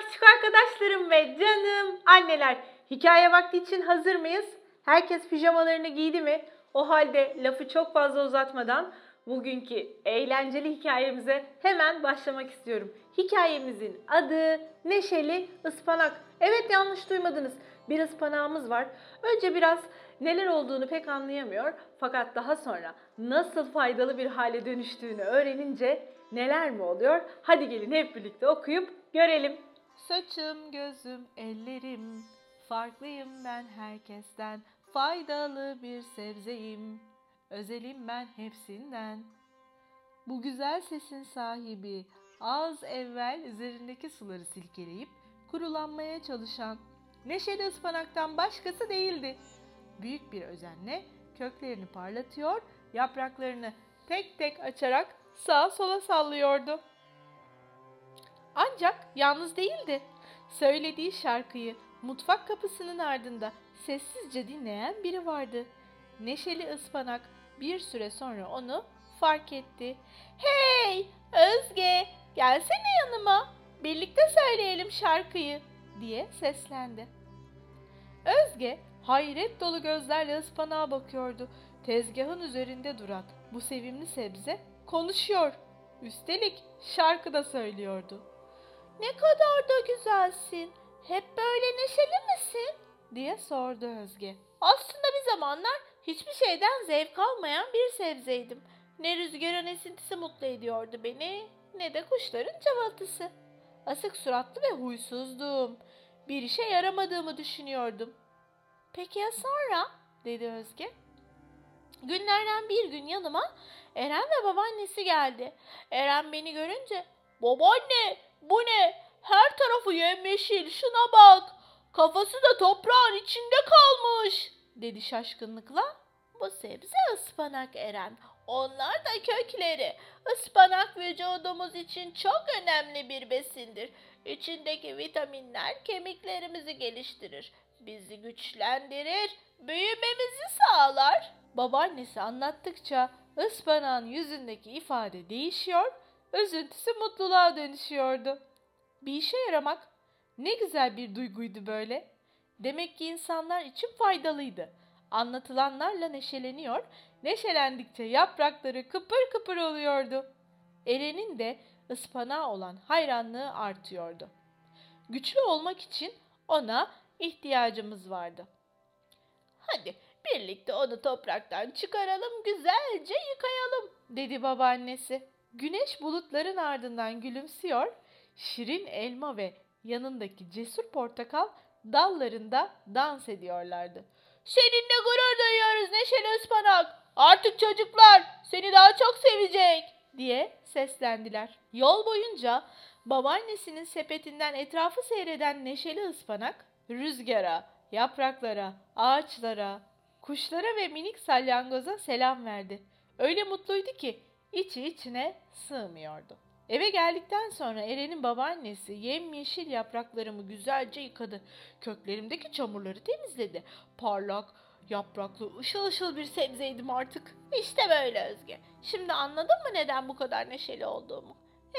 küçük arkadaşlarım ve canım anneler. Hikaye vakti için hazır mıyız? Herkes pijamalarını giydi mi? O halde lafı çok fazla uzatmadan bugünkü eğlenceli hikayemize hemen başlamak istiyorum. Hikayemizin adı Neşeli Ispanak. Evet yanlış duymadınız. Bir ıspanağımız var. Önce biraz neler olduğunu pek anlayamıyor. Fakat daha sonra nasıl faydalı bir hale dönüştüğünü öğrenince neler mi oluyor? Hadi gelin hep birlikte okuyup görelim. Saçım, gözüm, ellerim. Farklıyım ben herkesten. Faydalı bir sebzeyim. Özelim ben hepsinden. Bu güzel sesin sahibi Az evvel üzerindeki suları silkeleyip Kurulanmaya çalışan Neşeli ıspanaktan başkası değildi. Büyük bir özenle köklerini parlatıyor Yapraklarını tek tek açarak sağa sola sallıyordu. Ancak yalnız değildi. Söylediği şarkıyı mutfak kapısının ardında sessizce dinleyen biri vardı. Neşeli ıspanak bir süre sonra onu fark etti. Hey Özge gelsene yanıma birlikte söyleyelim şarkıyı diye seslendi. Özge hayret dolu gözlerle ıspanağa bakıyordu. Tezgahın üzerinde duran bu sevimli sebze konuşuyor. Üstelik şarkı da söylüyordu. Ne kadar da güzelsin. Hep böyle neşeli misin? diye sordu Özge. Aslında bir zamanlar hiçbir şeyden zevk almayan bir sebzeydim. Ne rüzgarın esintisi mutlu ediyordu beni ne de kuşların cıvıltısı. Asık suratlı ve huysuzdum. Bir işe yaramadığımı düşünüyordum. Peki ya sonra? dedi Özge. Günlerden bir gün yanıma Eren ve babaannesi geldi. Eren beni görünce babaanne bu ne? Her tarafı yemyeşil şuna bak. Kafası da toprağın içinde kalmış dedi şaşkınlıkla. Bu sebze ıspanak Eren. Onlar da kökleri. Ispanak vücudumuz için çok önemli bir besindir. İçindeki vitaminler kemiklerimizi geliştirir. Bizi güçlendirir, büyümemizi sağlar. Babaannesi anlattıkça ıspanağın yüzündeki ifade değişiyor, üzüntüsü mutluluğa dönüşüyordu. Bir işe yaramak ne güzel bir duyguydu böyle. Demek ki insanlar için faydalıydı. Anlatılanlarla neşeleniyor, neşelendikçe yaprakları kıpır kıpır oluyordu. Eren'in de ıspanağa olan hayranlığı artıyordu. Güçlü olmak için ona ihtiyacımız vardı. Hadi birlikte onu topraktan çıkaralım, güzelce yıkayalım, dedi babaannesi. Güneş bulutların ardından gülümsüyor, şirin elma ve yanındaki cesur portakal dallarında dans ediyorlardı. Seninle gurur duyuyoruz Neşeli ıspanak. Artık çocuklar seni daha çok sevecek diye seslendiler. Yol boyunca babaannesinin sepetinden etrafı seyreden Neşeli ıspanak rüzgara, yapraklara, ağaçlara, kuşlara ve minik salyangoza selam verdi. Öyle mutluydu ki içi içine sığmıyordu. Eve geldikten sonra Eren'in babaannesi yemyeşil yapraklarımı güzelce yıkadı. Köklerimdeki çamurları temizledi. Parlak, yapraklı, ışıl ışıl bir sebzeydim artık. İşte böyle Özge. Şimdi anladın mı neden bu kadar neşeli olduğumu?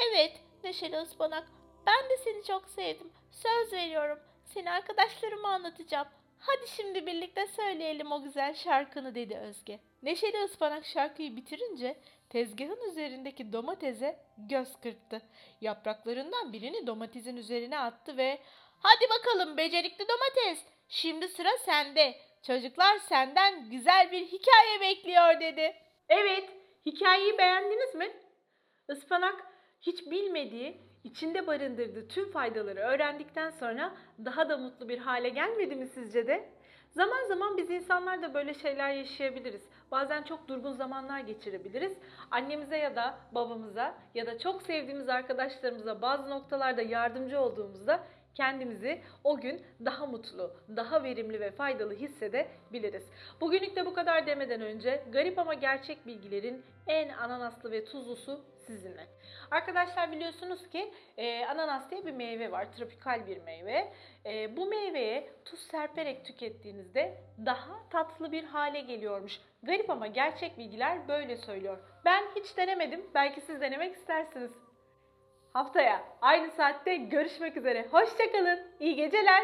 Evet, neşeli ıspanak. Ben de seni çok sevdim. Söz veriyorum. Seni arkadaşlarıma anlatacağım. Hadi şimdi birlikte söyleyelim o güzel şarkını dedi Özge. Neşeli ıspanak şarkıyı bitirince tezgahın üzerindeki domatese göz kırptı. Yapraklarından birini domatesin üzerine attı ve ''Hadi bakalım becerikli domates, şimdi sıra sende. Çocuklar senden güzel bir hikaye bekliyor.'' dedi. Evet, hikayeyi beğendiniz mi? Ispanak hiç bilmediği, içinde barındırdığı tüm faydaları öğrendikten sonra daha da mutlu bir hale gelmedi mi sizce de? Zaman zaman biz insanlar da böyle şeyler yaşayabiliriz. Bazen çok durgun zamanlar geçirebiliriz. Annemize ya da babamıza ya da çok sevdiğimiz arkadaşlarımıza bazı noktalarda yardımcı olduğumuzda kendimizi o gün daha mutlu, daha verimli ve faydalı hissedebiliriz. Bugünlük de bu kadar demeden önce garip ama gerçek bilgilerin en ananaslı ve tuzlusu sizinle. Arkadaşlar biliyorsunuz ki e, ananas diye bir meyve var, tropikal bir meyve. E, bu meyveye tuz serperek tükettiğinizde daha tatlı bir hale geliyormuş. Garip ama gerçek bilgiler böyle söylüyor. Ben hiç denemedim, belki siz denemek istersiniz. Haftaya aynı saatte görüşmek üzere. Hoşçakalın. İyi geceler.